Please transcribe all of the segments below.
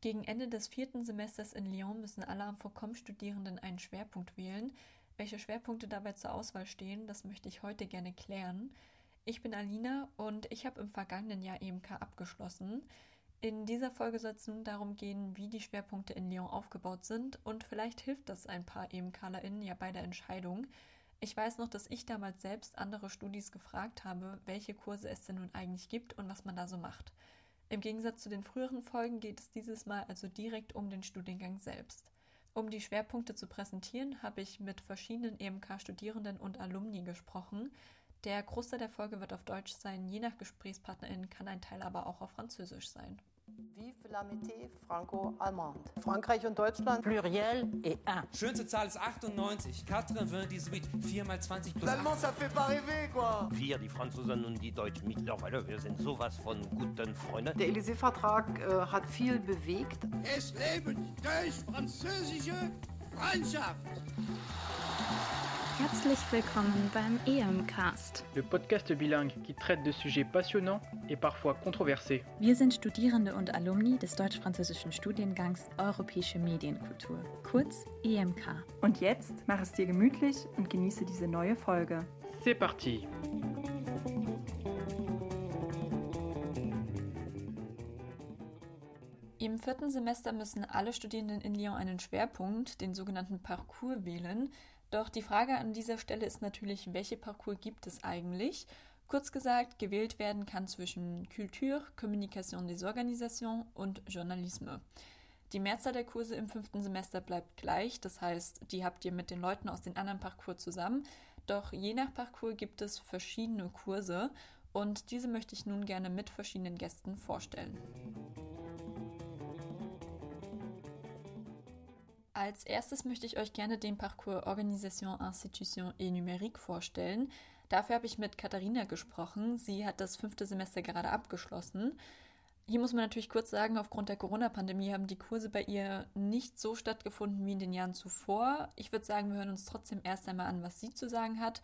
Gegen Ende des vierten Semesters in Lyon müssen alle am Studierenden einen Schwerpunkt wählen. Welche Schwerpunkte dabei zur Auswahl stehen, das möchte ich heute gerne klären. Ich bin Alina und ich habe im vergangenen Jahr EMK abgeschlossen. In dieser Folge soll es nun darum gehen, wie die Schwerpunkte in Lyon aufgebaut sind und vielleicht hilft das ein paar EMKlerInnen ja bei der Entscheidung. Ich weiß noch, dass ich damals selbst andere Studis gefragt habe, welche Kurse es denn nun eigentlich gibt und was man da so macht. Im Gegensatz zu den früheren Folgen geht es dieses Mal also direkt um den Studiengang selbst. Um die Schwerpunkte zu präsentieren, habe ich mit verschiedenen EMK-Studierenden und Alumni gesprochen. Der Großteil der Folge wird auf Deutsch sein, je nach GesprächspartnerInnen kann ein Teil aber auch auf Französisch sein. Vive l'amitié franco-allemande. Frankreich und Deutschland. Pluriel et un. Schönste Zahl ist 98. 98, 4 mal 20 plus L'allemand, ça fait pas rêver, quoi. Wir, die Franzosen und die Deutschen mittlerweile, wir sind sowas von guten Freunden. Der Élysée-Vertrag äh, hat viel bewegt. Es leben die deutsch-französische Freundschaft. Herzlich willkommen beim EMcast. Le podcast bilingue qui traite de sujets passionnants et parfois controversés. Wir sind Studierende und Alumni des deutsch-französischen Studiengangs Europäische Medienkultur, kurz EMK. Und jetzt mach es dir gemütlich und genieße diese neue Folge. C'est parti. Im vierten Semester müssen alle Studierenden in Lyon einen Schwerpunkt, den sogenannten Parcours, wählen. Doch die Frage an dieser Stelle ist natürlich, welche Parcours gibt es eigentlich? Kurz gesagt, gewählt werden kann zwischen Culture, Communication des Organisations und Journalisme. Die Mehrzahl der Kurse im fünften Semester bleibt gleich, das heißt, die habt ihr mit den Leuten aus den anderen Parcours zusammen. Doch je nach Parcours gibt es verschiedene Kurse und diese möchte ich nun gerne mit verschiedenen Gästen vorstellen. Als erstes möchte ich euch gerne den Parcours Organisation, Institution et Numérique vorstellen. Dafür habe ich mit Katharina gesprochen. Sie hat das fünfte Semester gerade abgeschlossen. Hier muss man natürlich kurz sagen, aufgrund der Corona-Pandemie haben die Kurse bei ihr nicht so stattgefunden wie in den Jahren zuvor. Ich würde sagen, wir hören uns trotzdem erst einmal an, was sie zu sagen hat.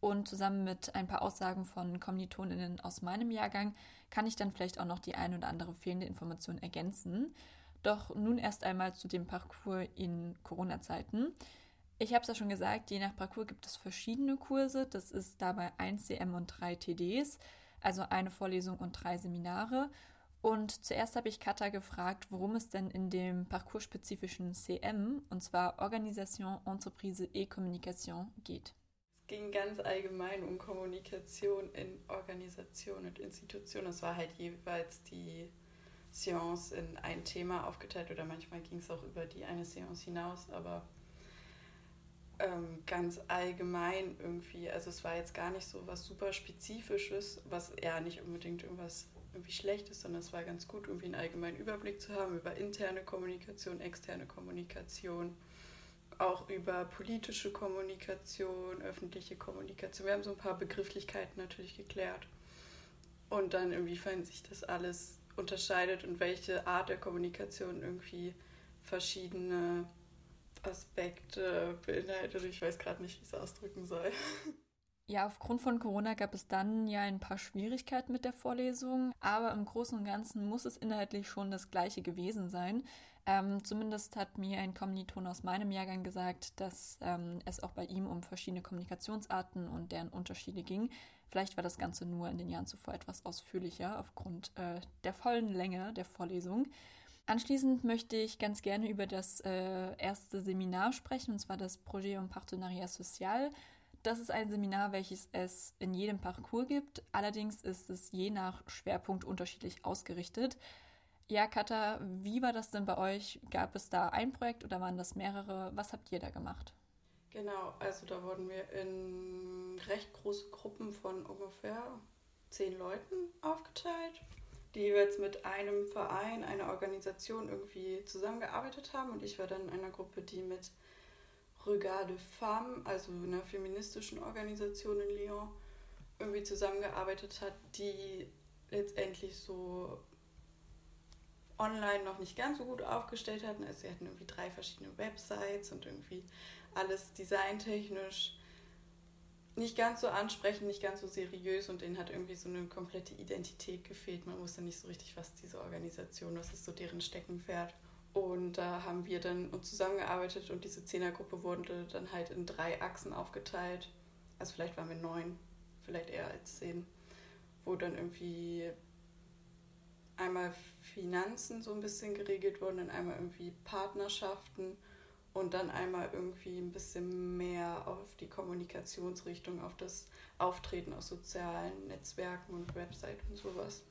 Und zusammen mit ein paar Aussagen von Kommilitoninnen aus meinem Jahrgang kann ich dann vielleicht auch noch die ein oder andere fehlende Information ergänzen. Doch nun erst einmal zu dem Parcours in Corona-Zeiten. Ich habe es ja schon gesagt, je nach Parcours gibt es verschiedene Kurse. Das ist dabei 1 CM und 3 TDs, also eine Vorlesung und drei Seminare. Und zuerst habe ich Katha gefragt, worum es denn in dem parcoursspezifischen CM, und zwar Organisation, Entreprise et Communication, geht. Es ging ganz allgemein um Kommunikation in Organisation und Institution. Es war halt jeweils die Seance in ein Thema aufgeteilt oder manchmal ging es auch über die eine Seance hinaus, aber ähm, ganz allgemein irgendwie. Also es war jetzt gar nicht so was super Spezifisches, was ja nicht unbedingt irgendwas irgendwie Schlechtes, sondern es war ganz gut, irgendwie einen allgemeinen Überblick zu haben über interne Kommunikation, externe Kommunikation, auch über politische Kommunikation, öffentliche Kommunikation. Wir haben so ein paar Begrifflichkeiten natürlich geklärt. Und dann inwiefern sich das alles unterscheidet und welche Art der Kommunikation irgendwie verschiedene Aspekte beinhaltet. Ich weiß gerade nicht, wie ich es ausdrücken soll. Ja, aufgrund von Corona gab es dann ja ein paar Schwierigkeiten mit der Vorlesung, aber im Großen und Ganzen muss es inhaltlich schon das gleiche gewesen sein. Ähm, zumindest hat mir ein Kommiliton aus meinem Jahrgang gesagt, dass ähm, es auch bei ihm um verschiedene Kommunikationsarten und deren Unterschiede ging. Vielleicht war das Ganze nur in den Jahren zuvor etwas ausführlicher aufgrund äh, der vollen Länge der Vorlesung. Anschließend möchte ich ganz gerne über das äh, erste Seminar sprechen, und zwar das Projet en Partenariat Social. Das ist ein Seminar, welches es in jedem Parcours gibt. Allerdings ist es je nach Schwerpunkt unterschiedlich ausgerichtet. Ja, Katha, wie war das denn bei euch? Gab es da ein Projekt oder waren das mehrere? Was habt ihr da gemacht? Genau, also da wurden wir in recht große Gruppen von ungefähr zehn Leuten aufgeteilt, die jeweils mit einem Verein, einer Organisation irgendwie zusammengearbeitet haben. Und ich war dann in einer Gruppe, die mit Regard de Femme, also einer feministischen Organisation in Lyon, irgendwie zusammengearbeitet hat, die letztendlich so online noch nicht ganz so gut aufgestellt hatten. Also sie hatten irgendwie drei verschiedene Websites und irgendwie alles designtechnisch nicht ganz so ansprechend, nicht ganz so seriös und denen hat irgendwie so eine komplette Identität gefehlt. Man wusste nicht so richtig, was diese Organisation, was ist so deren Steckenpferd. Und da haben wir dann uns zusammengearbeitet und diese Zehnergruppe wurde dann halt in drei Achsen aufgeteilt. Also vielleicht waren wir neun, vielleicht eher als zehn, wo dann irgendwie einmal Finanzen so ein bisschen geregelt wurden, dann einmal irgendwie Partnerschaften und dann einmal irgendwie ein bisschen mehr auf die Kommunikationsrichtung, auf das Auftreten aus sozialen Netzwerken und Website und sowas.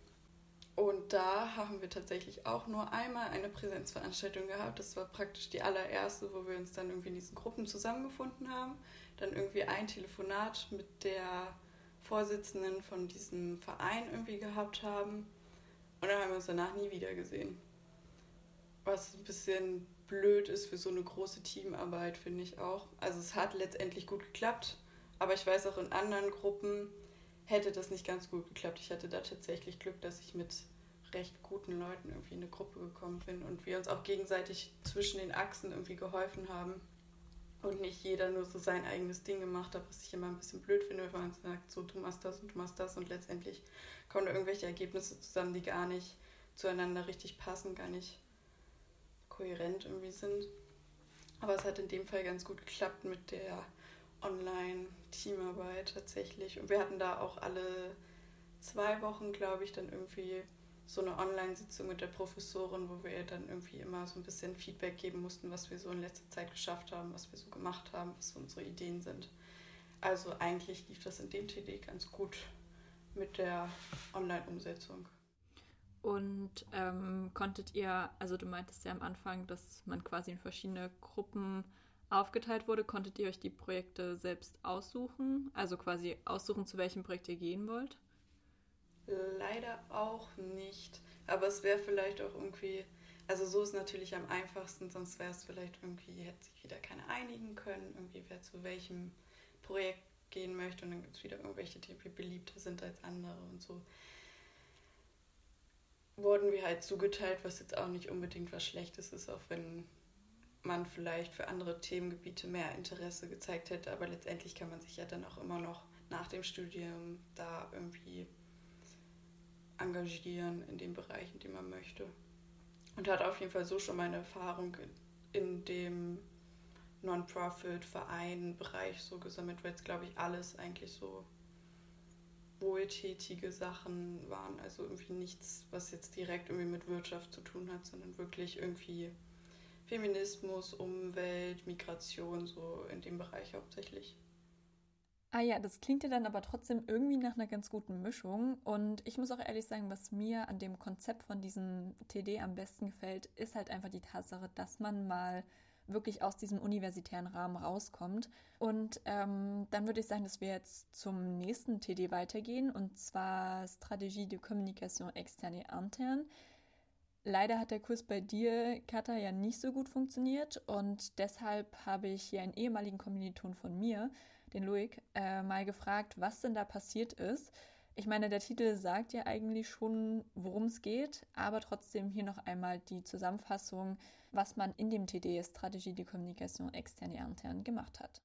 Und da haben wir tatsächlich auch nur einmal eine Präsenzveranstaltung gehabt. Das war praktisch die allererste, wo wir uns dann irgendwie in diesen Gruppen zusammengefunden haben. Dann irgendwie ein Telefonat mit der Vorsitzenden von diesem Verein irgendwie gehabt haben. Und dann haben wir uns danach nie wieder gesehen. Was ein bisschen blöd ist für so eine große Teamarbeit, finde ich auch. Also es hat letztendlich gut geklappt, aber ich weiß auch in anderen Gruppen, hätte das nicht ganz gut geklappt. Ich hatte da tatsächlich Glück, dass ich mit recht guten Leuten irgendwie in eine Gruppe gekommen bin und wir uns auch gegenseitig zwischen den Achsen irgendwie geholfen haben und nicht jeder nur so sein eigenes Ding gemacht hat, was ich immer ein bisschen blöd finde, wenn man sagt, so du machst das und du machst das und letztendlich kommen da irgendwelche Ergebnisse zusammen, die gar nicht zueinander richtig passen, gar nicht kohärent irgendwie sind. Aber es hat in dem Fall ganz gut geklappt mit der Online-Teamarbeit tatsächlich. Und wir hatten da auch alle zwei Wochen, glaube ich, dann irgendwie so eine Online-Sitzung mit der Professorin, wo wir ihr dann irgendwie immer so ein bisschen Feedback geben mussten, was wir so in letzter Zeit geschafft haben, was wir so gemacht haben, was so unsere Ideen sind. Also eigentlich lief das in dem TD ganz gut mit der Online-Umsetzung. Und ähm, konntet ihr, also du meintest ja am Anfang, dass man quasi in verschiedene Gruppen aufgeteilt wurde, konntet ihr euch die Projekte selbst aussuchen? Also quasi aussuchen, zu welchem Projekt ihr gehen wollt? Leider auch nicht. Aber es wäre vielleicht auch irgendwie, also so ist natürlich am einfachsten, sonst wäre es vielleicht irgendwie, hätte sich wieder keine einigen können, irgendwie wer zu welchem Projekt gehen möchte und dann gibt es wieder irgendwelche, die beliebter sind als andere und so. Wurden wir halt zugeteilt, was jetzt auch nicht unbedingt was Schlechtes ist, auch wenn man vielleicht für andere Themengebiete mehr Interesse gezeigt hätte, aber letztendlich kann man sich ja dann auch immer noch nach dem Studium da irgendwie engagieren in den Bereichen, die man möchte. Und hat auf jeden Fall so schon meine Erfahrung in dem Non-Profit-Verein-Bereich so gesammelt, weil jetzt, glaube ich, alles eigentlich so wohltätige Sachen waren. Also irgendwie nichts, was jetzt direkt irgendwie mit Wirtschaft zu tun hat, sondern wirklich irgendwie Feminismus, Umwelt, Migration, so in dem Bereich hauptsächlich. Ah ja, das klingt ja dann aber trotzdem irgendwie nach einer ganz guten Mischung. Und ich muss auch ehrlich sagen, was mir an dem Konzept von diesem TD am besten gefällt, ist halt einfach die Tatsache, dass man mal wirklich aus diesem universitären Rahmen rauskommt. Und ähm, dann würde ich sagen, dass wir jetzt zum nächsten TD weitergehen, und zwar Stratégie de Communication externe interne. Leider hat der Kurs bei dir, Katha, ja nicht so gut funktioniert und deshalb habe ich hier einen ehemaligen Kommiliton von mir, den Loic, äh, mal gefragt, was denn da passiert ist. Ich meine, der Titel sagt ja eigentlich schon, worum es geht, aber trotzdem hier noch einmal die Zusammenfassung, was man in dem TD Strategie de Communication externe et interne gemacht hat.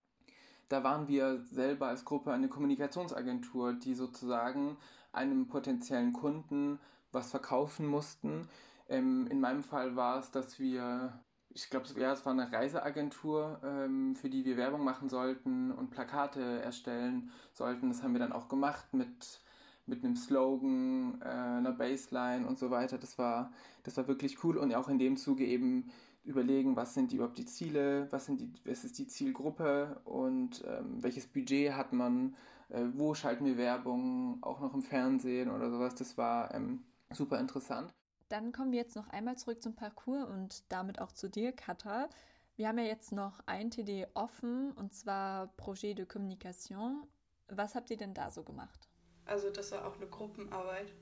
Da waren wir selber als Gruppe eine Kommunikationsagentur, die sozusagen einem potenziellen Kunden was verkaufen mussten ähm, in meinem Fall war es, dass wir, ich glaube, ja, es war eine Reiseagentur, ähm, für die wir Werbung machen sollten und Plakate erstellen sollten. Das haben wir dann auch gemacht mit mit einem Slogan, äh, einer Baseline und so weiter. Das war, das war wirklich cool und auch in dem Zuge eben überlegen, was sind die, überhaupt die Ziele, was, sind die, was ist die Zielgruppe und ähm, welches Budget hat man, äh, wo schalten wir Werbung, auch noch im Fernsehen oder sowas. Das war ähm, super interessant. Dann kommen wir jetzt noch einmal zurück zum Parcours und damit auch zu dir, Katha. Wir haben ja jetzt noch ein TD offen und zwar Projet de Communication. Was habt ihr denn da so gemacht? Also das war auch eine Gruppenarbeit.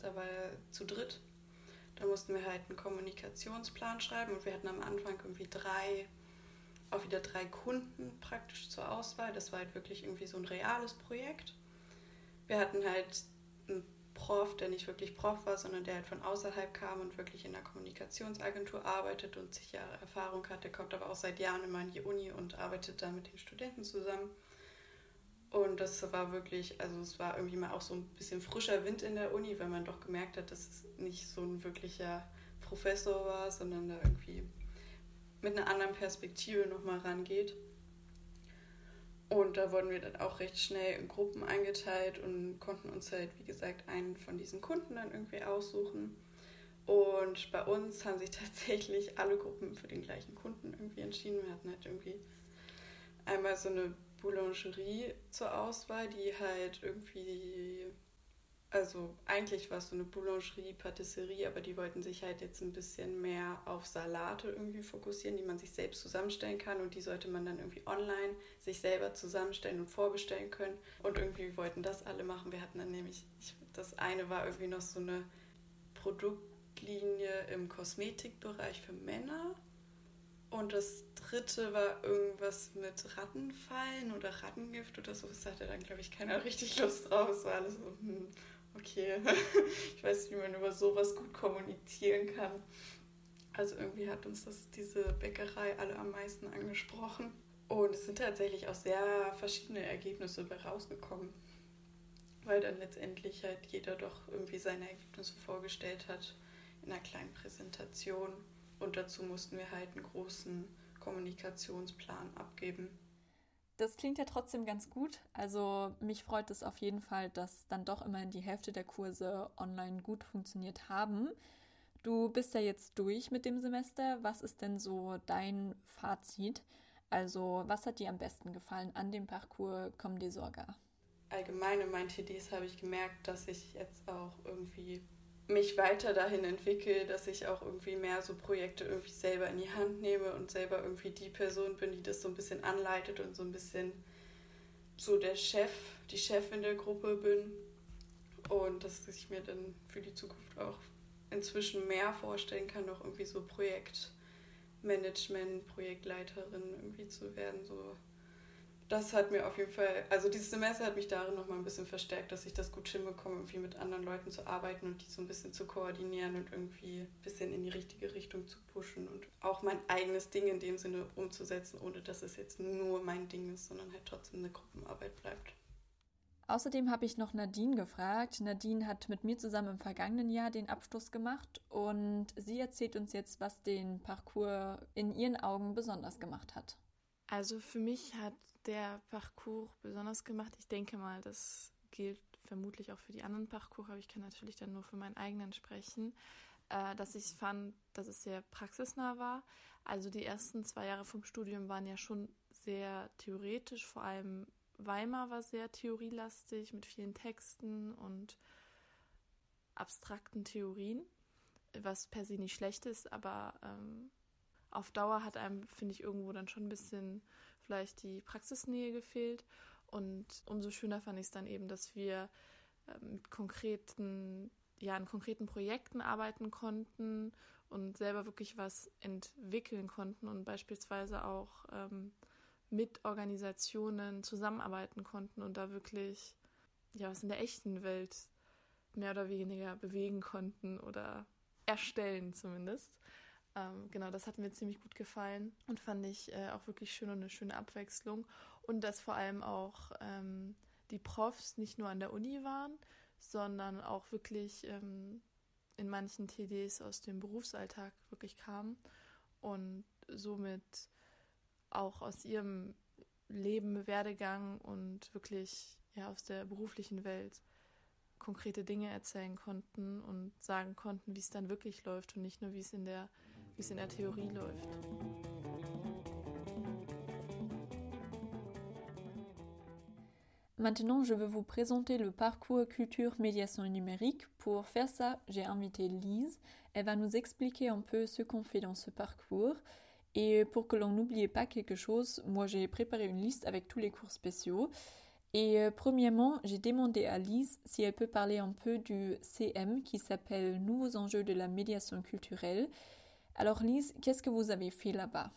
Da war zu dritt. Da mussten wir halt einen Kommunikationsplan schreiben und wir hatten am Anfang irgendwie drei, auch wieder drei Kunden praktisch zur Auswahl. Das war halt wirklich irgendwie so ein reales Projekt. Wir hatten halt ein Prof, der nicht wirklich Prof war, sondern der halt von außerhalb kam und wirklich in der Kommunikationsagentur arbeitet und sicher Erfahrung hat. Der kommt aber auch seit Jahren immer in die Uni und arbeitet da mit den Studenten zusammen. Und das war wirklich, also es war irgendwie mal auch so ein bisschen frischer Wind in der Uni, weil man doch gemerkt hat, dass es nicht so ein wirklicher Professor war, sondern da irgendwie mit einer anderen Perspektive nochmal rangeht. Und da wurden wir dann auch recht schnell in Gruppen eingeteilt und konnten uns halt, wie gesagt, einen von diesen Kunden dann irgendwie aussuchen. Und bei uns haben sich tatsächlich alle Gruppen für den gleichen Kunden irgendwie entschieden. Wir hatten halt irgendwie einmal so eine Boulangerie zur Auswahl, die halt irgendwie, also eigentlich war es so eine Boulangerie, Patisserie, aber die wollten sich halt jetzt ein bisschen mehr auf Salate irgendwie fokussieren, die man sich selbst zusammenstellen kann und die sollte man dann irgendwie online sich selber zusammenstellen und vorbestellen können. Und irgendwie wollten das alle machen. Wir hatten dann nämlich, ich, das eine war irgendwie noch so eine Produktlinie im Kosmetikbereich für Männer und das dritte war irgendwas mit Rattenfallen oder Rattengift oder so. Das hatte dann, glaube ich, keiner richtig Lust drauf. Es war alles so, hm, okay. ich weiß nicht, wie man über sowas gut kommunizieren kann. Also irgendwie hat uns das, diese Bäckerei alle am meisten angesprochen. Und es sind tatsächlich auch sehr verschiedene Ergebnisse dabei rausgekommen. Weil dann letztendlich halt jeder doch irgendwie seine Ergebnisse vorgestellt hat in einer kleinen Präsentation. Und dazu mussten wir halt einen großen Kommunikationsplan abgeben. Das klingt ja trotzdem ganz gut. Also mich freut es auf jeden Fall, dass dann doch immerhin die Hälfte der Kurse online gut funktioniert haben. Du bist ja jetzt durch mit dem Semester. Was ist denn so dein Fazit? Also was hat dir am besten gefallen an dem Parcours Comme des Orgas? Allgemein in meinen TDs habe ich gemerkt, dass ich jetzt auch irgendwie mich weiter dahin entwickle, dass ich auch irgendwie mehr so Projekte irgendwie selber in die Hand nehme und selber irgendwie die Person bin, die das so ein bisschen anleitet und so ein bisschen so der Chef, die Chefin der Gruppe bin. Und dass ich mir dann für die Zukunft auch inzwischen mehr vorstellen kann, noch irgendwie so Projektmanagement, Projektleiterin irgendwie zu werden, so das hat mir auf jeden Fall, also dieses Semester hat mich darin nochmal ein bisschen verstärkt, dass ich das gut hinbekomme, irgendwie mit anderen Leuten zu arbeiten und die so ein bisschen zu koordinieren und irgendwie ein bisschen in die richtige Richtung zu pushen und auch mein eigenes Ding in dem Sinne umzusetzen, ohne dass es jetzt nur mein Ding ist, sondern halt trotzdem eine Gruppenarbeit bleibt. Außerdem habe ich noch Nadine gefragt. Nadine hat mit mir zusammen im vergangenen Jahr den Abschluss gemacht und sie erzählt uns jetzt, was den Parcours in ihren Augen besonders gemacht hat. Also für mich hat der Parcours besonders gemacht. Ich denke mal, das gilt vermutlich auch für die anderen Parcours, aber ich kann natürlich dann nur für meinen eigenen sprechen, äh, dass ich fand, dass es sehr praxisnah war. Also die ersten zwei Jahre vom Studium waren ja schon sehr theoretisch, vor allem Weimar war sehr theorielastig mit vielen Texten und abstrakten Theorien, was per se nicht schlecht ist, aber ähm, auf Dauer hat einem, finde ich, irgendwo dann schon ein bisschen vielleicht die Praxisnähe gefehlt. Und umso schöner fand ich es dann eben, dass wir ähm, mit konkreten, ja, in konkreten Projekten arbeiten konnten und selber wirklich was entwickeln konnten und beispielsweise auch ähm, mit Organisationen zusammenarbeiten konnten und da wirklich ja was in der echten Welt mehr oder weniger bewegen konnten oder erstellen zumindest. Ähm, genau, das hat mir ziemlich gut gefallen und fand ich äh, auch wirklich schön und eine schöne Abwechslung. Und dass vor allem auch ähm, die Profs nicht nur an der Uni waren, sondern auch wirklich ähm, in manchen TDs aus dem Berufsalltag wirklich kamen und somit auch aus ihrem Leben, Werdegang und wirklich ja, aus der beruflichen Welt konkrete Dinge erzählen konnten und sagen konnten, wie es dann wirklich läuft und nicht nur, wie es in der wie es in der. Maintenant, je veux vous présenter le parcours culture médiation numérique. Pour faire ça, j'ai invité Lise. Elle va nous expliquer un peu ce qu'on fait dans ce parcours. Et pour que l'on n'oublie pas quelque chose, moi j'ai préparé une liste avec tous les cours spéciaux. Et euh, premièrement, j'ai demandé à Lise si elle peut parler un peu du CM qui s'appelle Nouveaux enjeux de la médiation culturelle Alors Lise, qu'est-ce que vous avez fait là-bas?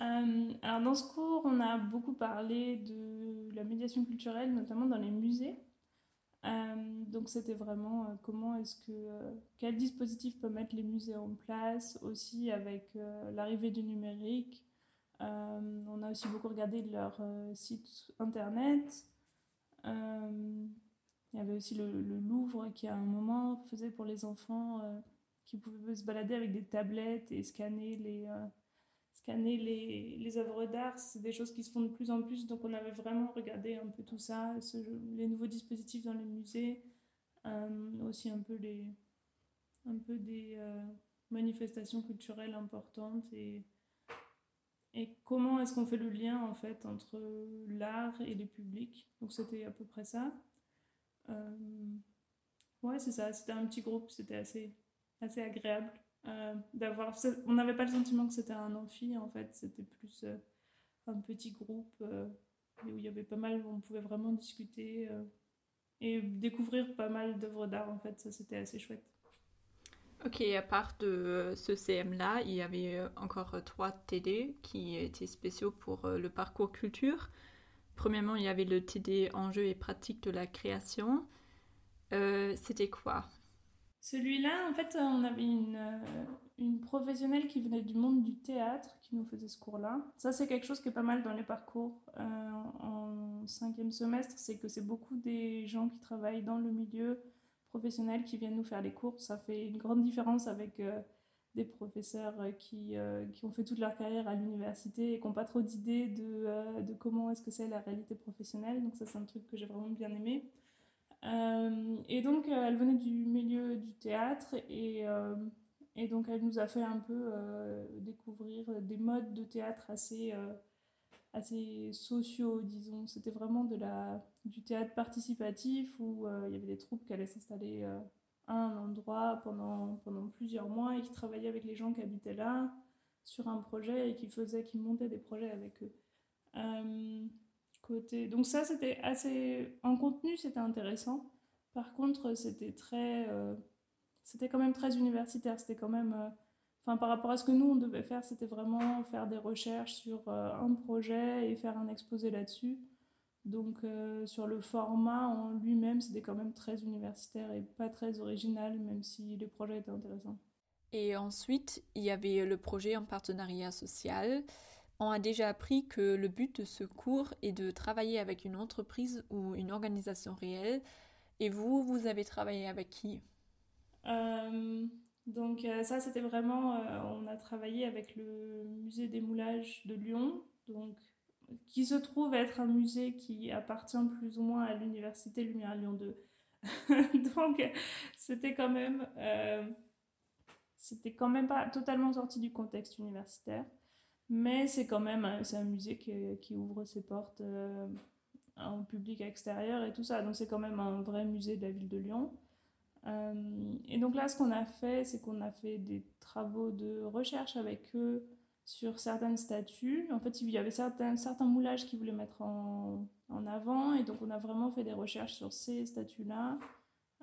Euh, alors dans ce cours, on a beaucoup parlé de la médiation culturelle, notamment dans les musées. Euh, donc c'était vraiment euh, comment est-ce que quel dispositif peut mettre les musées en place, aussi avec l'arrivée du numérique, on a aussi beaucoup regardé leur site internet. il y avait aussi le, le, Louvre qui, à un moment, faisait pour les enfants qui pouvaient se balader avec des tablettes et scanner les, scanner les, les œuvres d'art, c'est des choses qui se font de plus en plus. Donc on avait vraiment regardé un peu tout ça, les nouveaux dispositifs dans les musées, euh, aussi un peu, les, un peu des euh, manifestations culturelles importantes et, et comment est-ce qu'on fait le lien en fait entre l'art et les publics. Donc c'était à peu près ça. Euh, ouais, c'est ça, c'était un petit groupe, c'était assez, assez agréable. Euh, d'avoir. On n'avait pas le sentiment que c'était un amphi, en fait, c'était plus euh, un petit groupe euh, où il y avait pas mal, on pouvait vraiment discuter et découvrir pas mal d'œuvres d'art, en fait, ça c'était assez chouette. Ok, à part de ce CM-là, il y avait encore trois TD qui étaient spéciaux pour le parcours culture. Premièrement, il y avait le TD enjeux et pratiques de la création. C'était quoi? Celui-là, en fait, on avait une, euh, une, professionnelle qui venait du monde du théâtre qui nous faisait ce cours-là. Ça, c'est quelque chose qui est pas mal dans les parcours euh, en cinquième semestre, c'est que c'est beaucoup des gens qui travaillent dans le milieu professionnel qui viennent nous faire les cours. Ça fait une grande différence avec euh, des professeurs qui, qui, ont fait toute leur carrière à l'université et qui n'ont pas trop d'idées de, de comment est-ce que c'est la réalité professionnelle. Donc ça, c'est un truc que j'ai vraiment bien aimé. Euh, et donc, euh, elle venait du milieu du théâtre et, euh, et donc elle nous a fait un peu découvrir des modes de théâtre assez, assez sociaux, disons. C'était vraiment de la, du théâtre participatif où il y avait des troupes qui allaient s'installer à un endroit pendant, pendant plusieurs mois et qui travaillaient avec les gens qui habitaient là sur un projet et qui faisaient, qui montaient des projets avec eux. Donc ça, c'était assez... En contenu, c'était intéressant. Par contre, c'était très... Euh, c'était quand même très universitaire. C'était quand même... Euh, par rapport à ce que nous, on devait faire, c'était vraiment faire des recherches sur euh, un projet et faire un exposé là-dessus. Donc sur le format en lui-même, c'était quand même très universitaire et pas très original, même si les projets étaient intéressants. Et ensuite, il y avait le projet en partenariat social. On a déjà appris que le but de ce cours est de travailler avec une entreprise ou une organisation réelle. Et vous, vous avez travaillé avec qui? Euh, Donc euh, ça, c'était vraiment, euh, on a travaillé avec le musée des moulages de Lyon, donc qui se trouve être un musée qui appartient plus ou moins à l'université Lumière Lyon 2. donc c'était quand même, c'était quand même pas totalement sorti du contexte universitaire. Mais c'est quand même c'est un musée qui, qui, ouvre ses portes euh, au public extérieur et tout ça. Donc c'est quand même un vrai musée de la ville de Lyon. Euh, et donc là, ce qu'on a fait, c'est qu'on a fait des travaux de recherche avec eux sur certaines statues. En fait, il y avait certains, certains moulages qu'ils voulaient mettre en, en avant. Et donc on a vraiment fait des recherches sur ces statues-là.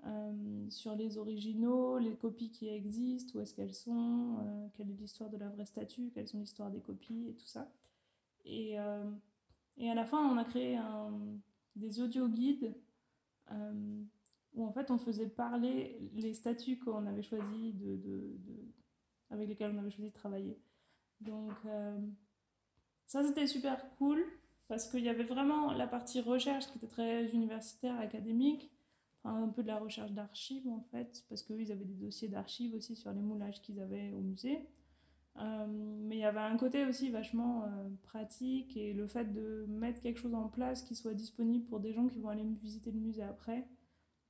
Euh, sur les originaux, les copies qui existent, où est-ce qu'elles sont, euh, quelle est l'histoire de la vraie statue, quelles sont l'histoire des copies et tout ça. Et, euh, à la fin, on a créé des audio-guides où en fait on faisait parler les statues qu'on avait choisi avec lesquelles on avait choisi de travailler. Donc ça c'était super cool parce qu'il y avait vraiment la partie recherche qui était très universitaire, académique, un peu de la recherche d'archives en fait, parce qu'eux ils avaient des dossiers d'archives aussi sur les moulages qu'ils avaient au musée. Euh, mais il y avait un côté aussi vachement euh, pratique et le fait de mettre quelque chose en place qui soit disponible pour des gens qui vont aller visiter le musée après.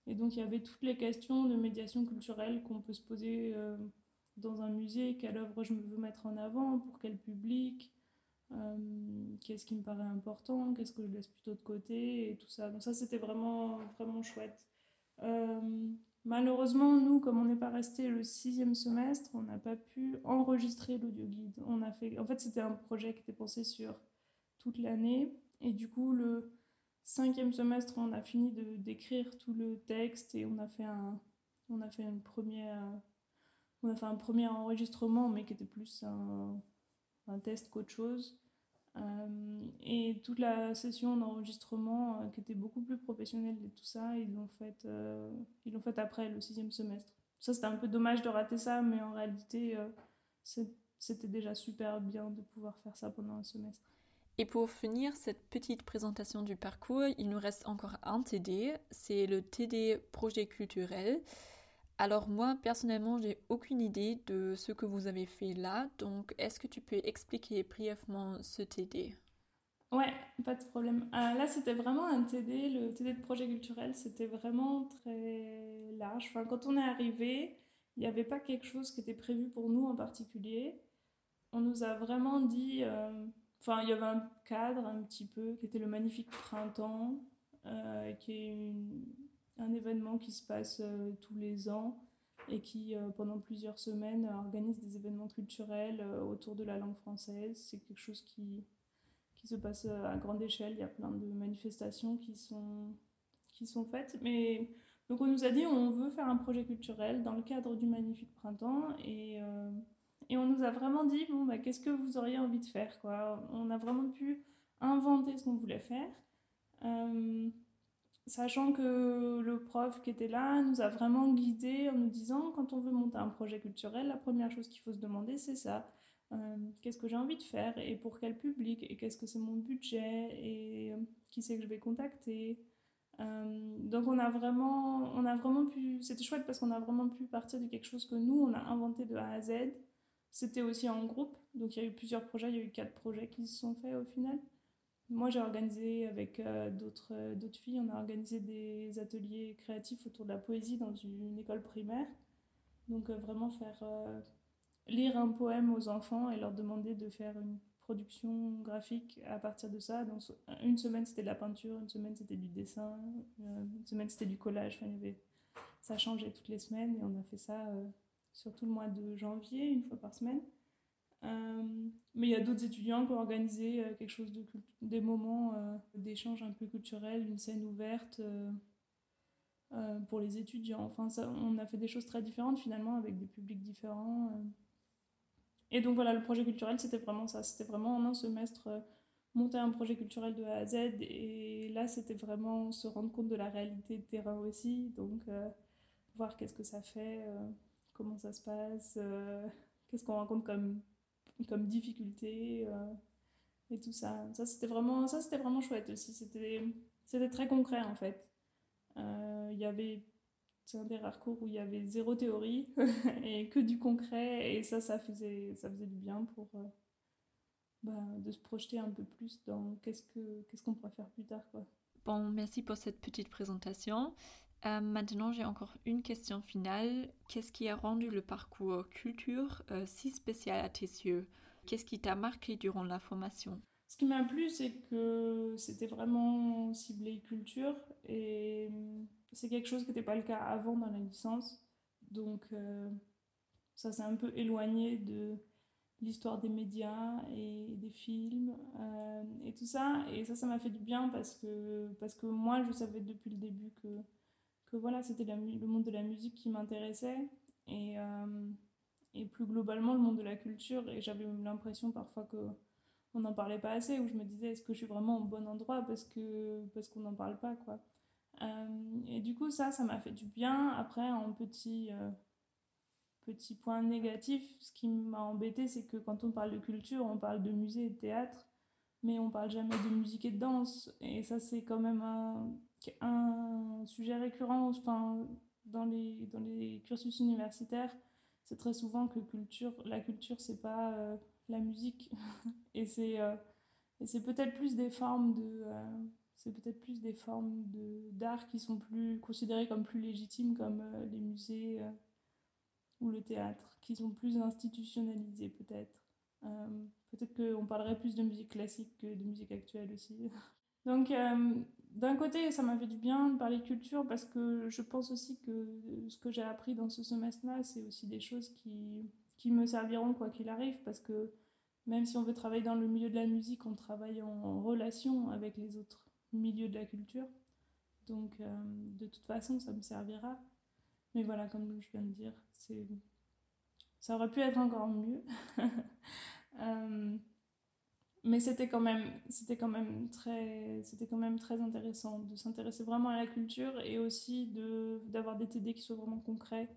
Et donc il y avait toutes les questions de médiation culturelle qu'on peut se poser euh, dans un musée, quelle œuvre je veux mettre en avant, pour quel public, qu'est-ce qui me paraît important, qu'est-ce que je laisse plutôt de côté? Et tout ça. Donc ça c'était vraiment, vraiment chouette. Euh, malheureusement, nous, comme on n'est pas resté le sixième semestre, on n'a pas pu enregistrer l'audio guide. On a fait, en fait, c'était un projet qui était pensé sur toute l'année, et du coup, le cinquième semestre, on a fini de d'écrire tout le texte et on a fait un, on a fait on a fait un premier enregistrement, mais qui était plus un test qu'autre chose. Euh, et toute la session d'enregistrement, euh, qui était beaucoup plus professionnelle et tout ça, ils l'ont fait, euh, fait après le sixième semestre. Ça, c'était un peu dommage de rater ça, mais en réalité, c'était déjà super bien de pouvoir faire ça pendant un semestre. Et pour finir cette petite présentation du parcours, il nous reste encore un TD, c'est le TD projet culturel. Alors moi, personnellement, j'ai aucune idée de ce que vous avez fait là, donc est-ce que tu peux expliquer brièvement ce TD Ouais, pas de problème. Euh, là, c'était vraiment un TD, le TD de projet culturel, c'était vraiment très large. Quand on est arrivé, il n'y avait pas quelque chose qui était prévu pour nous en particulier. On nous a vraiment dit, euh, enfin, il y avait un cadre un petit peu qui était le magnifique printemps, euh, qui est un événement qui se passe tous les ans et qui, pendant plusieurs semaines, organise des événements culturels autour de la langue française. C'est quelque chose qui qui se passe euh, à grande échelle. Il y a plein de manifestations qui sont, qui sont faites. Mais donc on nous a dit on veut faire un projet culturel dans le cadre du Magnifique Printemps et, euh, et on nous a vraiment dit bon bah, qu'est-ce que vous auriez envie de faire quoi? On a vraiment pu inventer ce qu'on voulait faire. Euh, sachant que le prof qui était là nous a vraiment guidés en nous disant quand on veut monter un projet culturel, la première chose qu'il faut se demander c'est ça. Euh, qu'est-ce que j'ai envie de faire et pour quel public et qu'est-ce que c'est mon budget et euh, qui c'est que je vais contacter. Euh, donc on a vraiment, on a vraiment pu, c'était chouette parce qu'on a vraiment pu partir de quelque chose que nous on a inventé de A à Z. C'était aussi en groupe, donc il y a eu plusieurs projets, il y a eu quatre projets qui se sont faits au final. Moi j'ai organisé avec d'autres d'autres filles, on a organisé des ateliers créatifs autour de la poésie dans une école primaire. Donc vraiment faire lire un poème aux enfants et leur demander de faire une production graphique à partir de ça. Donc, une semaine c'était de la peinture, une semaine c'était du dessin, euh, une semaine c'était du collage. Enfin, il. Ça changeait toutes les semaines et on a fait ça euh, sur tout le mois de janvier, une fois par semaine. Euh, mais il y a d'autres étudiants qui ont organisé quelque chose de des moments d'échange un peu culturel, une scène ouverte pour les étudiants. Enfin, ça, on a fait des choses très différentes finalement avec des publics différents. Et donc voilà, le projet culturel, c'était vraiment ça. C'était vraiment en un semestre euh, monter un projet culturel de A à Z. Et là, c'était vraiment se rendre compte de la réalité de terrain aussi. Donc euh, voir qu'est-ce que ça fait, euh, comment ça se passe, qu'est-ce qu'on rencontre comme, comme difficulté et tout ça. Ça, c'était vraiment, vraiment chouette aussi. C'était, très concret en fait. Il y avait c'est un des rares cours où il y avait zéro théorie et que du concret. Et ça, ça faisait, ça faisait du bien pour euh, bah, de se projeter un peu plus dans qu'est-ce qu'on qu'est-ce qu'on pourrait faire plus tard. Quoi. Bon, merci pour cette petite présentation. Euh, maintenant, j'ai encore une question finale. Qu'est-ce qui a rendu le parcours culture euh, si spécial à tes yeux? Qu'est-ce qui t'a marqué durant la formation? Ce qui m'a plu, c'est que c'était vraiment ciblé culture et c'est quelque chose qui n'était pas le cas avant dans la licence. Donc euh, ça s'est un peu éloigné de l'histoire des médias et des films euh, et tout ça. Et ça, ça m'a fait du bien parce que, parce que moi, je savais depuis le début que, que voilà, c'était le monde de la musique qui m'intéressait. Et, euh, et plus globalement, le monde de la culture. Et j'avais l'impression parfois que on n'en parlait pas assez, où je me disais, est-ce que je suis vraiment au bon endroit parce que parce qu'on n'en parle pas, quoi. Euh, et du coup, ça, ça m'a fait du bien. Après, en petit, euh, petit point négatif, ce qui m'a embêté, c'est que quand on parle de culture, on parle de musée et de théâtre, mais on parle jamais de musique et de danse. Et ça, c'est quand même un, un sujet récurrent enfin, dans, les, dans les cursus universitaires. C'est très souvent que culture, la culture, c'est pas euh, la musique. et c'est c'est peut-être plus des formes de c'est peut-être plus des formes d'art qui sont plus considérées comme plus légitimes, comme euh, les musées euh, ou le théâtre, qui sont plus institutionnalisées peut-être. Euh, peut-être qu'on parlerait plus de musique classique que de musique actuelle aussi. Donc, d'un côté, ça m'a fait du bien de parler culture parce que je pense aussi que ce que j'ai appris dans ce semestre-là, c'est aussi des choses qui, qui me serviront quoi qu'il arrive parce que même si on veut travailler dans le milieu de la musique, on travaille en relation avec les autres milieu de la culture. Donc, euh, de toute façon, ça me servira. Mais voilà, comme je viens de dire, c'est... ça aurait pu être encore mieux. Euh, mais c'était quand même, c'était quand même très, c'était quand même très intéressant de s'intéresser vraiment à la culture et aussi de d'avoir des TD qui soient vraiment concrets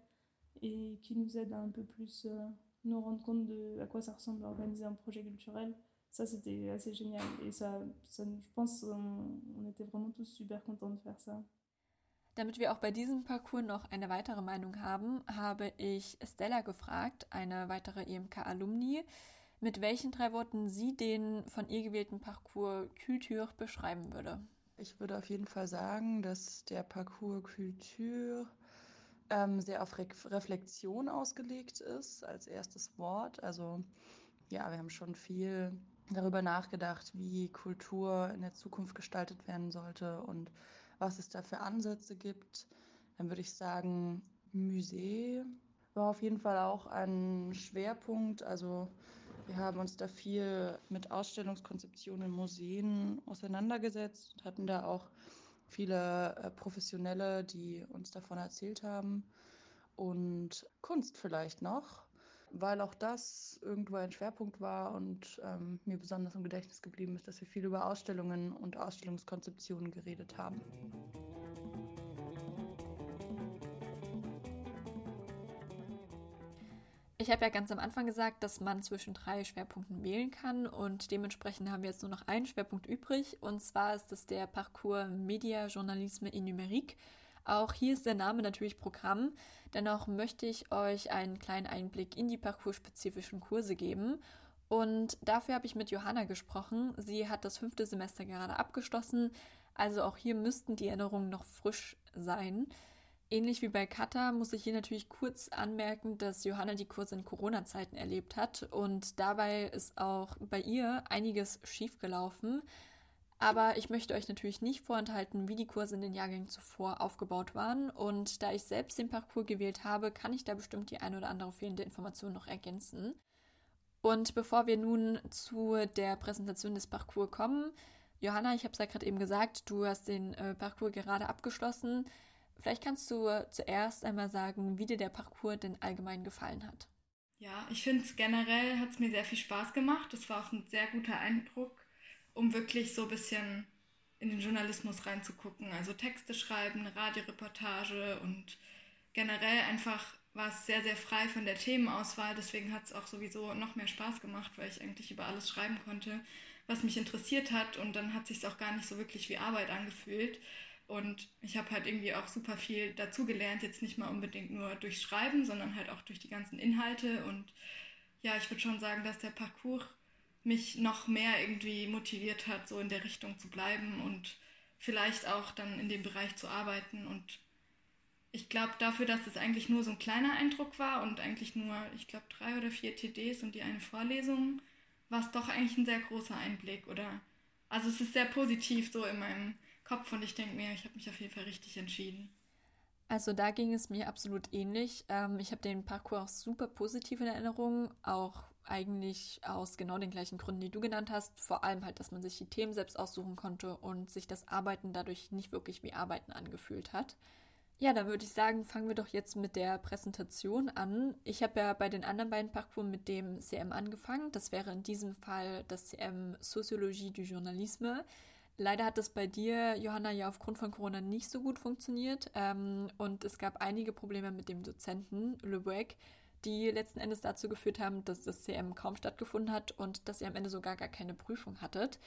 et qui nous aident un peu plus euh, nous rendre compte de à quoi ça ressemble à organiser un projet culturel. Ça, c'était assez génial. Et ça, je pense, on, on était vraiment tous super contents de faire ça. Damit wir auch bei diesem Parcours noch eine weitere Meinung haben, habe ich Stella gefragt, eine weitere EMK-Alumni, mit welchen drei Worten sie den von ihr gewählten Parcours Culture beschreiben würde. Ich würde auf jeden Fall sagen, dass der Parcours Culture ähm, sehr auf Re Reflexion ausgelegt ist als erstes Wort. Also ja, wir haben schon viel darüber nachgedacht, wie Kultur in der Zukunft gestaltet werden sollte und was es da für Ansätze gibt. Dann würde ich sagen, Musee war auf jeden Fall auch ein Schwerpunkt. Also wir haben uns da viel mit Ausstellungskonzeptionen in Museen auseinandergesetzt und hatten da auch viele äh, Professionelle, die uns davon erzählt haben. Und Kunst vielleicht noch, weil auch das irgendwo ein Schwerpunkt war und ähm, mir besonders im Gedächtnis geblieben ist, dass wir viel über Ausstellungen und Ausstellungskonzeptionen geredet haben. Ich habe ja ganz am Anfang gesagt, dass man zwischen drei Schwerpunkten wählen kann und dementsprechend haben wir jetzt nur noch einen Schwerpunkt übrig und zwar ist es der Parcours Media Journalisme et Numérique. Auch hier ist der Name natürlich Programm, dennoch möchte ich euch einen kleinen Einblick in die parcours-spezifischen Kurse geben und dafür habe ich mit Johanna gesprochen. Sie hat das fünfte Semester gerade abgeschlossen, also auch hier müssten die Erinnerungen noch frisch sein. Ähnlich wie bei Kata muss ich hier natürlich kurz anmerken, dass Johanna die Kurse in Corona-Zeiten erlebt hat und dabei ist auch bei ihr einiges schiefgelaufen. Aber ich möchte euch natürlich nicht vorenthalten, wie die Kurse in den Jahrgängen zuvor aufgebaut waren. Und da ich selbst den Parcours gewählt habe, kann ich da bestimmt die eine oder andere fehlende Information noch ergänzen. Und bevor wir nun zu der Präsentation des Parcours kommen, Johanna, ich habe es ja gerade eben gesagt, du hast den äh, Parcours gerade abgeschlossen. Vielleicht kannst du zuerst einmal sagen, wie dir der Parcours denn allgemein gefallen hat. Ja, ich finde es generell hat es mir sehr viel Spaß gemacht. Das war auch ein sehr guter Eindruck, um wirklich so ein bisschen in den Journalismus reinzugucken. Also Texte schreiben, Radioreportage und generell einfach war es sehr, sehr frei von der Themenauswahl. Deswegen hat es auch sowieso noch mehr Spaß gemacht, weil ich eigentlich über alles schreiben konnte, was mich interessiert hat. Und dann hat sich auch gar nicht so wirklich wie Arbeit angefühlt. Und ich habe halt irgendwie auch super viel dazugelernt, jetzt nicht mal unbedingt nur durch Schreiben, sondern halt auch durch die ganzen Inhalte. Und ja, ich würde schon sagen, dass der Parcours mich noch mehr irgendwie motiviert hat, so in der Richtung zu bleiben und vielleicht auch dann in dem Bereich zu arbeiten. Und ich glaube dafür, dass es eigentlich nur so ein kleiner Eindruck war und eigentlich nur, ich glaube, drei oder vier TDs und die eine Vorlesung, war es doch eigentlich ein sehr großer Einblick. Oder also es ist sehr positiv so in meinem Kopf und ich denke mir, ich habe mich auf jeden Fall richtig entschieden. Also da ging es mir absolut ähnlich. Ähm, ich habe den Parcours auch super positiv in Erinnerung, auch eigentlich aus genau den gleichen Gründen, die du genannt hast. Vor allem halt, dass man sich die Themen selbst aussuchen konnte und sich das Arbeiten dadurch nicht wirklich wie Arbeiten angefühlt hat. Ja, dann würde ich sagen, fangen wir doch jetzt mit der Präsentation an. Ich habe ja bei den anderen beiden Parcours mit dem CM angefangen. Das wäre in diesem Fall das CM Sociologie du Journalisme. Leider hat das bei dir, Johanna, ja aufgrund von Corona nicht so gut funktioniert. Ähm, und es gab einige Probleme mit dem Dozenten, Le Boeck, die letzten Endes dazu geführt haben, dass das CM kaum stattgefunden hat und dass ihr am Ende sogar gar keine Prüfung hattet.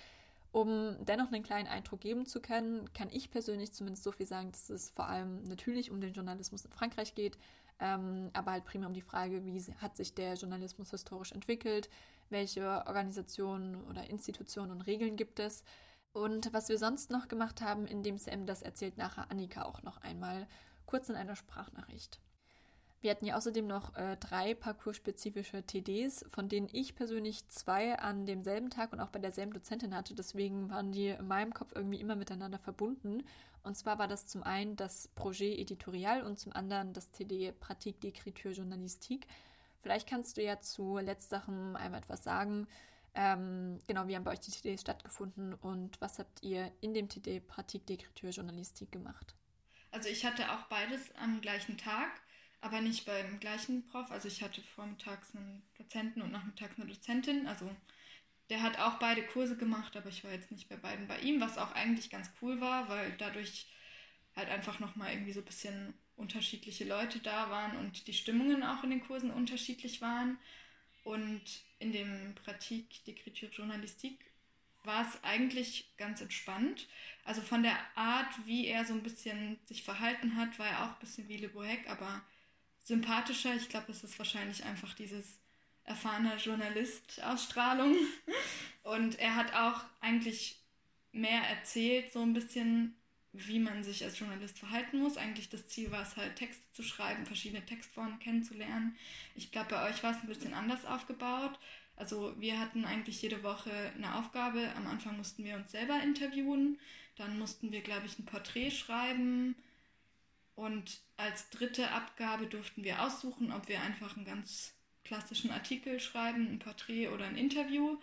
Um dennoch einen kleinen Eindruck geben zu können, kann ich persönlich zumindest so viel sagen, dass es vor allem natürlich um den Journalismus in Frankreich geht, ähm, aber halt primär um die Frage, wie hat sich der Journalismus historisch entwickelt, welche Organisationen oder Institutionen und Regeln gibt es. Und was wir sonst noch gemacht haben in dem CM, das erzählt nachher Annika auch noch einmal kurz in einer Sprachnachricht. Wir hatten ja außerdem noch äh, drei parcours-spezifische TDs, von denen ich persönlich zwei an demselben Tag und auch bei derselben Dozentin hatte. Deswegen waren die in meinem Kopf irgendwie immer miteinander verbunden. Und zwar war das zum einen das Projet Editorial und zum anderen das TD Pratique d'écriture journalistique. Vielleicht kannst du ja zu letzterem einmal etwas sagen. Ähm, genau, wie haben bei euch die TDs stattgefunden und was habt ihr in dem TD Pratique d'écriture journalistique gemacht? Also ich hatte auch beides am gleichen Tag, aber nicht beim gleichen Prof. Also ich hatte vormittags einen Dozenten und nachmittags eine Dozentin. Also der hat auch beide Kurse gemacht, aber ich war jetzt nicht bei beiden bei ihm, was auch eigentlich ganz cool war, weil dadurch halt einfach nochmal irgendwie so ein bisschen unterschiedliche Leute da waren und die Stimmungen auch in den Kursen unterschiedlich waren. Und in dem Pratique d'écriture journalistique war es eigentlich ganz entspannt. Also von der Art, wie er so ein bisschen sich verhalten hat, war er auch ein bisschen wie Le Bohec, aber sympathischer. Ich glaube, es ist wahrscheinlich einfach dieses erfahrene Journalist-Ausstrahlung. Und er hat auch eigentlich mehr erzählt, so ein bisschen, wie man sich als Journalist verhalten muss. Eigentlich das Ziel war es halt, Texte zu schreiben, verschiedene Textformen kennenzulernen. Ich glaube, bei euch war es ein bisschen anders aufgebaut. Also wir hatten eigentlich jede Woche eine Aufgabe. Am Anfang mussten wir uns selber interviewen, dann mussten wir, glaube ich, ein Porträt schreiben und als dritte Abgabe durften wir aussuchen, ob wir einfach einen ganz klassischen Artikel schreiben, ein Porträt oder ein Interview.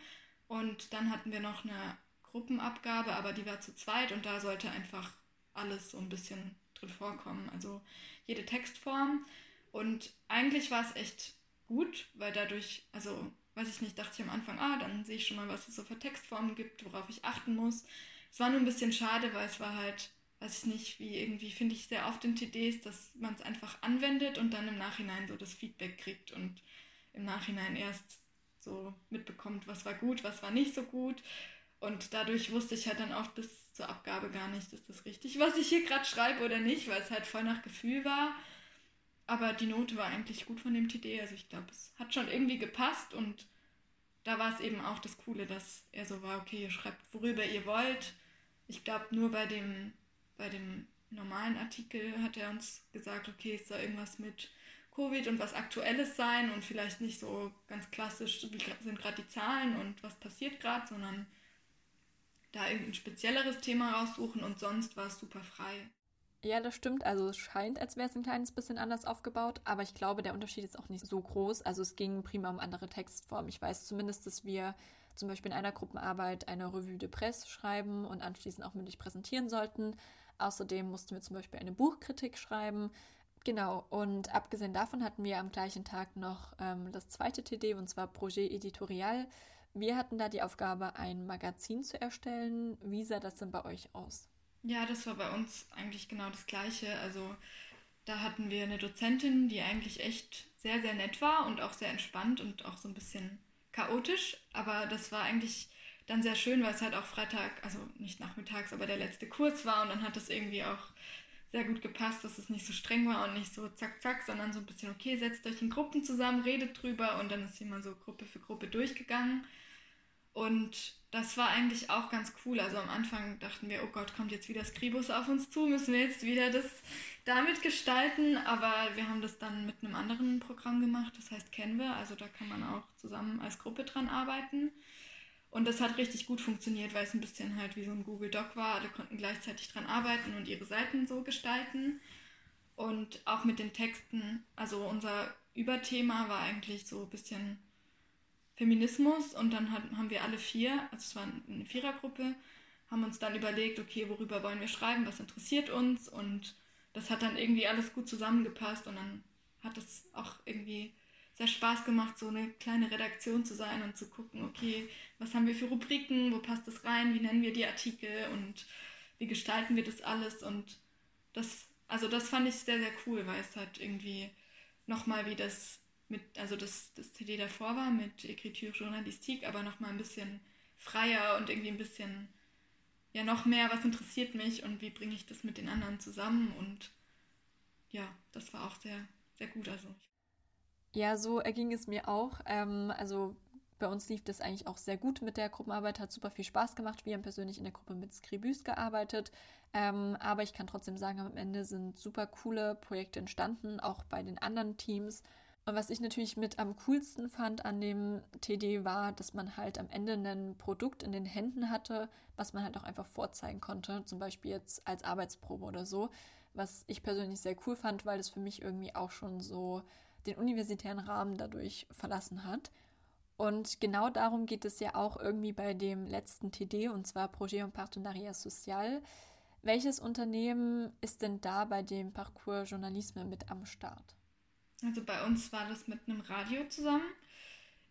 Und dann hatten wir noch eine Gruppenabgabe, aber die war zu zweit und da sollte einfach alles so ein bisschen drin vorkommen. Also jede Textform. Und eigentlich war es echt gut, weil dadurch, also weiß ich nicht, dachte ich am Anfang, ah, dann sehe ich schon mal, was es so für Textformen gibt, worauf ich achten muss. Es war nur ein bisschen schade, weil es war halt, weiß ich nicht, wie irgendwie finde ich sehr oft in TDs, dass man es einfach anwendet und dann im Nachhinein so das Feedback kriegt und im Nachhinein erst so mitbekommt, was war gut, was war nicht so gut. Und dadurch wusste ich halt dann oft bis zur Abgabe gar nicht, ist das richtig, was ich hier gerade schreibe oder nicht, weil es halt voll nach Gefühl war. Aber die Note war eigentlich gut von dem TD. Also ich glaube, es hat schon irgendwie gepasst und da war es eben auch das Coole, dass er so war, okay, ihr schreibt, worüber ihr wollt. Ich glaube, nur bei dem, bei dem normalen Artikel hat er uns gesagt, okay, es soll irgendwas mit Covid und was Aktuelles sein und vielleicht nicht so ganz klassisch, wie sind gerade die Zahlen und was passiert gerade, sondern da irgendein spezielleres Thema raussuchen und sonst war es super frei. Ja, das stimmt. Also es scheint, als wäre es ein kleines bisschen anders aufgebaut, aber ich glaube, der Unterschied ist auch nicht so groß. Also es ging prima um andere Textformen. Ich weiß zumindest, dass wir zum Beispiel in einer Gruppenarbeit eine Revue de Presse schreiben und anschließend auch mündlich präsentieren sollten. Außerdem mussten wir zum Beispiel eine Buchkritik schreiben. Genau, und abgesehen davon hatten wir am gleichen Tag noch ähm, das zweite TD, und zwar Projet Editorial. Wir hatten da die Aufgabe, ein Magazin zu erstellen. Wie sah das denn bei euch aus? Ja, das war bei uns eigentlich genau das Gleiche. Also da hatten wir eine Dozentin, die eigentlich echt sehr, sehr nett war und auch sehr entspannt und auch so ein bisschen chaotisch. Aber das war eigentlich dann sehr schön, weil es halt auch Freitag, also nicht nachmittags, aber der letzte Kurs war und dann hat das irgendwie auch sehr gut gepasst, dass es nicht so streng war und nicht so zack, zack, sondern so ein bisschen, okay, setzt euch in Gruppen zusammen, redet drüber und dann ist sie mal so Gruppe für Gruppe durchgegangen. Und das war eigentlich auch ganz cool. Also am Anfang dachten wir, oh Gott, kommt jetzt wieder Scribus auf uns zu, müssen wir jetzt wieder das damit gestalten. Aber wir haben das dann mit einem anderen Programm gemacht, das heißt Canva. Also da kann man auch zusammen als Gruppe dran arbeiten. Und das hat richtig gut funktioniert, weil es ein bisschen halt wie so ein Google Doc war. Alle konnten gleichzeitig dran arbeiten und ihre Seiten so gestalten. Und auch mit den Texten, also unser Überthema war eigentlich so ein bisschen Feminismus und dann haben wir alle vier, also es war eine Vierergruppe, haben uns dann überlegt, okay, worüber wollen wir schreiben, was interessiert uns? Und das hat dann irgendwie alles gut zusammengepasst und dann hat es auch irgendwie sehr Spaß gemacht, so eine kleine Redaktion zu sein und zu gucken, okay, was haben wir für Rubriken, wo passt das rein, wie nennen wir die Artikel und wie gestalten wir das alles? Und das, also das fand ich sehr, sehr cool, weil es halt irgendwie nochmal wie das mit, also das, das CD davor war mit Écriture Journalistique, aber nochmal ein bisschen freier und irgendwie ein bisschen, ja, noch mehr, was interessiert mich und wie bringe ich das mit den anderen zusammen und ja, das war auch sehr, sehr gut. Also. Ja, so erging es mir auch. Ähm, also bei uns lief das eigentlich auch sehr gut mit der Gruppenarbeit, hat super viel Spaß gemacht. Wir haben persönlich in der Gruppe mit Scribus gearbeitet. Ähm, aber ich kann trotzdem sagen, am Ende sind super coole Projekte entstanden, auch bei den anderen Teams. Und was ich natürlich mit am coolsten fand an dem TD war, dass man halt am Ende ein Produkt in den Händen hatte, was man halt auch einfach vorzeigen konnte, zum Beispiel jetzt als Arbeitsprobe oder so, was ich persönlich sehr cool fand, weil es für mich irgendwie auch schon so den universitären Rahmen dadurch verlassen hat. Und genau darum geht es ja auch irgendwie bei dem letzten TD, und zwar Projet und Partenariat Social. Welches Unternehmen ist denn da bei dem Parcours Journalisme mit am Start? Also bei uns war das mit einem Radio zusammen.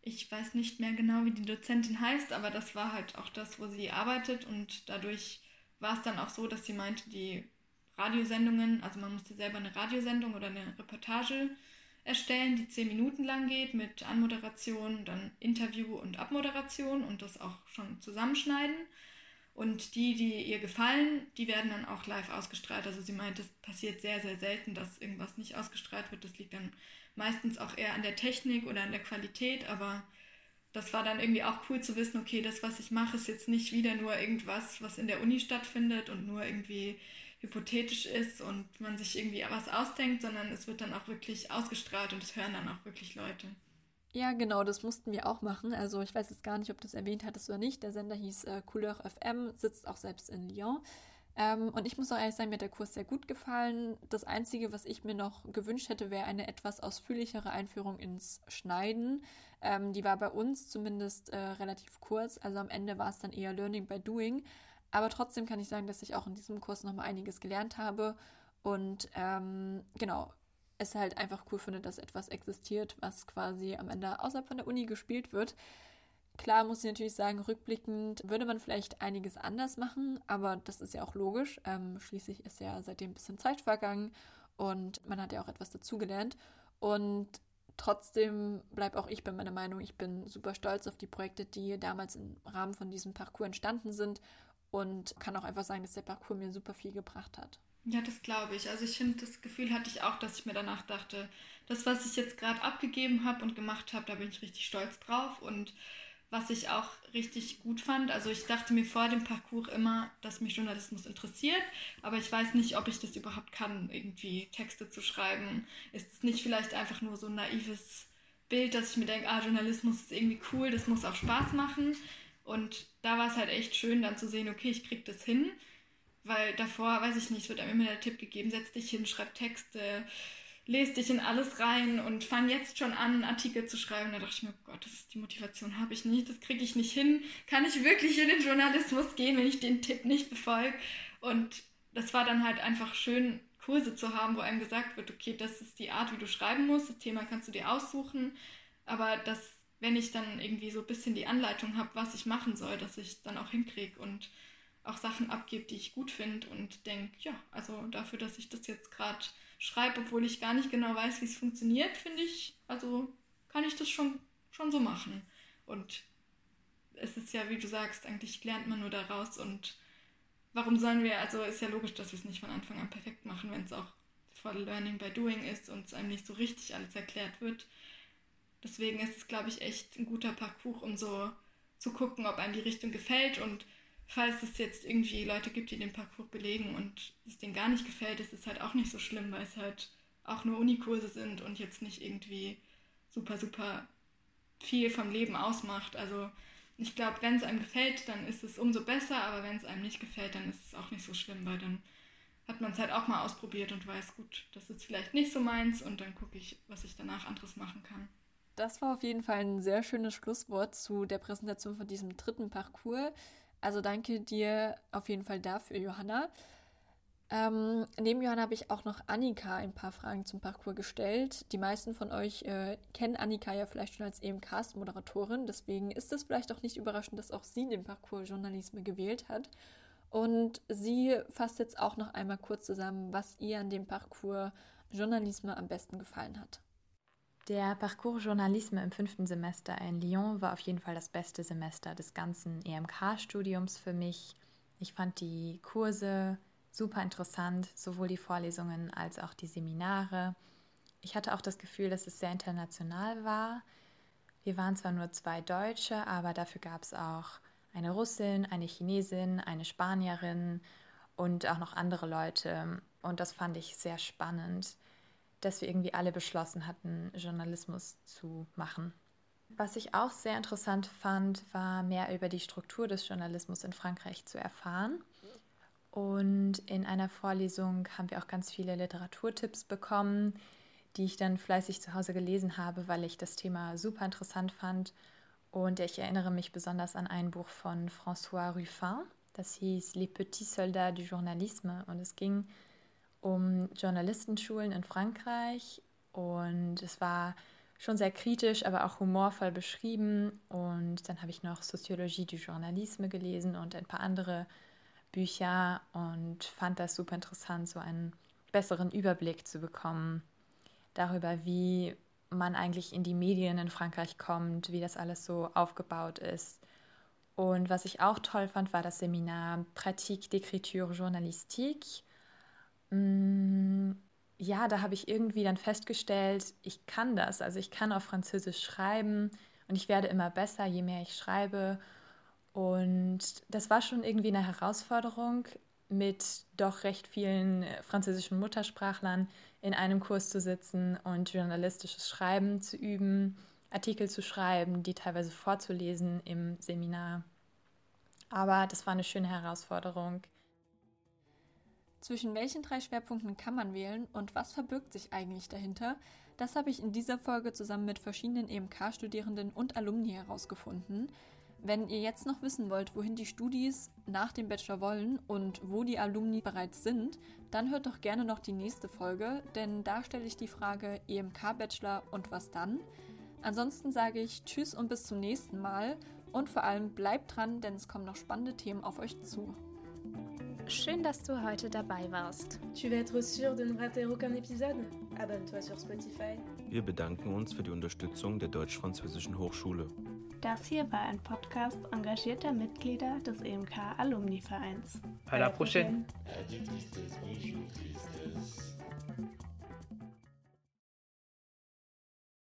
Ich weiß nicht mehr genau, wie die Dozentin heißt, aber das war halt auch das, wo sie arbeitet und dadurch war es dann auch so, dass sie meinte, die Radiosendungen, also man musste selber eine Radiosendung oder eine Reportage erstellen, die zehn Minuten lang geht mit Anmoderation, dann Interview und Abmoderation und das auch schon zusammenschneiden. Und die, die ihr gefallen, die werden dann auch live ausgestrahlt. Also sie meint, es passiert sehr, sehr selten, dass irgendwas nicht ausgestrahlt wird. Das liegt dann meistens auch eher an der Technik oder an der Qualität, aber das war dann irgendwie auch cool zu wissen, okay, das, was ich mache, ist jetzt nicht wieder nur irgendwas, was in der Uni stattfindet und nur irgendwie hypothetisch ist und man sich irgendwie was ausdenkt, sondern es wird dann auch wirklich ausgestrahlt und es hören dann auch wirklich Leute. Ja, genau, das mussten wir auch machen. Also ich weiß jetzt gar nicht, ob du es erwähnt hattest oder nicht. Der Sender hieß äh, Couleur FM, sitzt auch selbst in Lyon. Ähm, und ich muss auch ehrlich sagen, mir hat der Kurs sehr gut gefallen. Das Einzige, was ich mir noch gewünscht hätte, wäre eine etwas ausführlichere Einführung ins Schneiden. Ähm, die war bei uns zumindest äh, relativ kurz. Also am Ende war es dann eher Learning by Doing. Aber trotzdem kann ich sagen, dass ich auch in diesem Kurs nochmal einiges gelernt habe. Und ähm, genau, es halt einfach cool finde, dass etwas existiert, was quasi am Ende außerhalb von der Uni gespielt wird. Klar muss ich natürlich sagen, rückblickend würde man vielleicht einiges anders machen, aber das ist ja auch logisch. Ähm, schließlich ist ja seitdem ein bisschen Zeit vergangen und man hat ja auch etwas dazugelernt. Und trotzdem bleibe auch ich bei meiner Meinung, ich bin super stolz auf die Projekte, die damals im Rahmen von diesem Parcours entstanden sind und kann auch einfach sagen, dass der Parcours mir super viel gebracht hat. Ja, das glaube ich. Also ich finde, das Gefühl hatte ich auch, dass ich mir danach dachte, das, was ich jetzt gerade abgegeben habe und gemacht habe, da bin ich richtig stolz drauf. Und was ich auch richtig gut fand, also ich dachte mir vor dem Parcours immer, dass mich Journalismus interessiert, aber ich weiß nicht, ob ich das überhaupt kann, irgendwie Texte zu schreiben. Ist es nicht vielleicht einfach nur so ein naives Bild, dass ich mir denke, ah, Journalismus ist irgendwie cool, das muss auch Spaß machen. Und da war es halt echt schön, dann zu sehen, okay, ich krieg das hin weil davor, weiß ich nicht, wird einem immer der Tipp gegeben, setz dich hin, schreib Texte, lese dich in alles rein und fang jetzt schon an, Artikel zu schreiben. Da dachte ich mir, oh Gott, das, die Motivation habe ich nicht, das kriege ich nicht hin. Kann ich wirklich in den Journalismus gehen, wenn ich den Tipp nicht befolge? Und das war dann halt einfach schön, Kurse zu haben, wo einem gesagt wird, okay, das ist die Art, wie du schreiben musst, das Thema kannst du dir aussuchen, aber dass, wenn ich dann irgendwie so ein bisschen die Anleitung habe, was ich machen soll, dass ich dann auch hinkriege und auch Sachen abgebe, die ich gut finde und denke, ja, also dafür, dass ich das jetzt gerade schreibe, obwohl ich gar nicht genau weiß, wie es funktioniert, finde ich, also kann ich das schon, schon so machen. Und es ist ja, wie du sagst, eigentlich lernt man nur daraus und warum sollen wir, also ist ja logisch, dass wir es nicht von Anfang an perfekt machen, wenn es auch voll Learning by Doing ist und es einem nicht so richtig alles erklärt wird. Deswegen ist es, glaube ich, echt ein guter Parcours, um so zu gucken, ob einem die Richtung gefällt und falls es jetzt irgendwie Leute gibt, die den Parcours belegen und es denen gar nicht gefällt, ist es halt auch nicht so schlimm, weil es halt auch nur Unikurse sind und jetzt nicht irgendwie super, super viel vom Leben ausmacht. Also ich glaube, wenn es einem gefällt, dann ist es umso besser, aber wenn es einem nicht gefällt, dann ist es auch nicht so schlimm, weil dann hat man es halt auch mal ausprobiert und weiß, gut, das ist vielleicht nicht so meins und dann gucke ich, was ich danach anderes machen kann. Das war auf jeden Fall ein sehr schönes Schlusswort zu der Präsentation von diesem dritten Parcours. Also danke dir auf jeden Fall dafür, Johanna. Ähm, neben Johanna habe ich auch noch Annika ein paar Fragen zum Parcours gestellt. Die meisten von euch äh, kennen Annika ja vielleicht schon als EMCast-Moderatorin. Deswegen ist es vielleicht auch nicht überraschend, dass auch sie den Parcours Journalisme gewählt hat. Und sie fasst jetzt auch noch einmal kurz zusammen, was ihr an dem Parcours Journalisme am besten gefallen hat. Der Parcours Journalisme im fünften Semester in Lyon war auf jeden Fall das beste Semester des ganzen EMK-Studiums für mich. Ich fand die Kurse super interessant, sowohl die Vorlesungen als auch die Seminare. Ich hatte auch das Gefühl, dass es sehr international war. Wir waren zwar nur zwei Deutsche, aber dafür gab es auch eine Russin, eine Chinesin, eine Spanierin und auch noch andere Leute. Und das fand ich sehr spannend dass wir irgendwie alle beschlossen hatten, Journalismus zu machen. Was ich auch sehr interessant fand, war mehr über die Struktur des Journalismus in Frankreich zu erfahren. Und in einer Vorlesung haben wir auch ganz viele Literaturtipps bekommen, die ich dann fleißig zu Hause gelesen habe, weil ich das Thema super interessant fand. Und ich erinnere mich besonders an ein Buch von François Ruffin, das hieß Les Petits Soldats du Journalisme. Und es ging Journalistenschulen in Frankreich und es war schon sehr kritisch, aber auch humorvoll beschrieben. Und dann habe ich noch Soziologie du Journalisme gelesen und ein paar andere Bücher und fand das super interessant, so einen besseren Überblick zu bekommen, darüber, wie man eigentlich in die Medien in Frankreich kommt, wie das alles so aufgebaut ist. Und was ich auch toll fand, war das Seminar Pratique d'écriture journalistique. Mm, ja, da habe ich irgendwie dann festgestellt, ich kann das. Also ich kann auf Französisch schreiben und ich werde immer besser, je mehr ich schreibe. Und das war schon irgendwie eine Herausforderung, mit doch recht vielen äh, französischen Muttersprachlern in einem Kurs zu sitzen und journalistisches Schreiben zu üben, Artikel zu schreiben, die teilweise vorzulesen im Seminar. Aber das war eine schöne Herausforderung. Zwischen welchen drei Schwerpunkten kann man wählen und was verbirgt sich eigentlich dahinter? Das habe ich in dieser Folge zusammen mit verschiedenen EMK-Studierenden und Alumni herausgefunden. Wenn ihr jetzt noch wissen wollt, wohin die Studis nach dem Bachelor wollen und wo die Alumni bereits sind, dann hört doch gerne noch die nächste Folge, denn da stelle ich die Frage EMK-Bachelor und was dann? Ansonsten sage ich Tschüss und bis zum nächsten Mal und vor allem bleibt dran, denn es kommen noch spannende Themen auf euch zu. Schön, dass du heute dabei warst. Tu vas être sûr de ne rater aucun épisode? Abonne-toi sur Spotify. Wir bedanken uns für die Unterstützung der Deutsch-Französischen Hochschule. Das hier war ein Podcast engagierter Mitglieder des EMK Alumni Vereins. À la prochaine.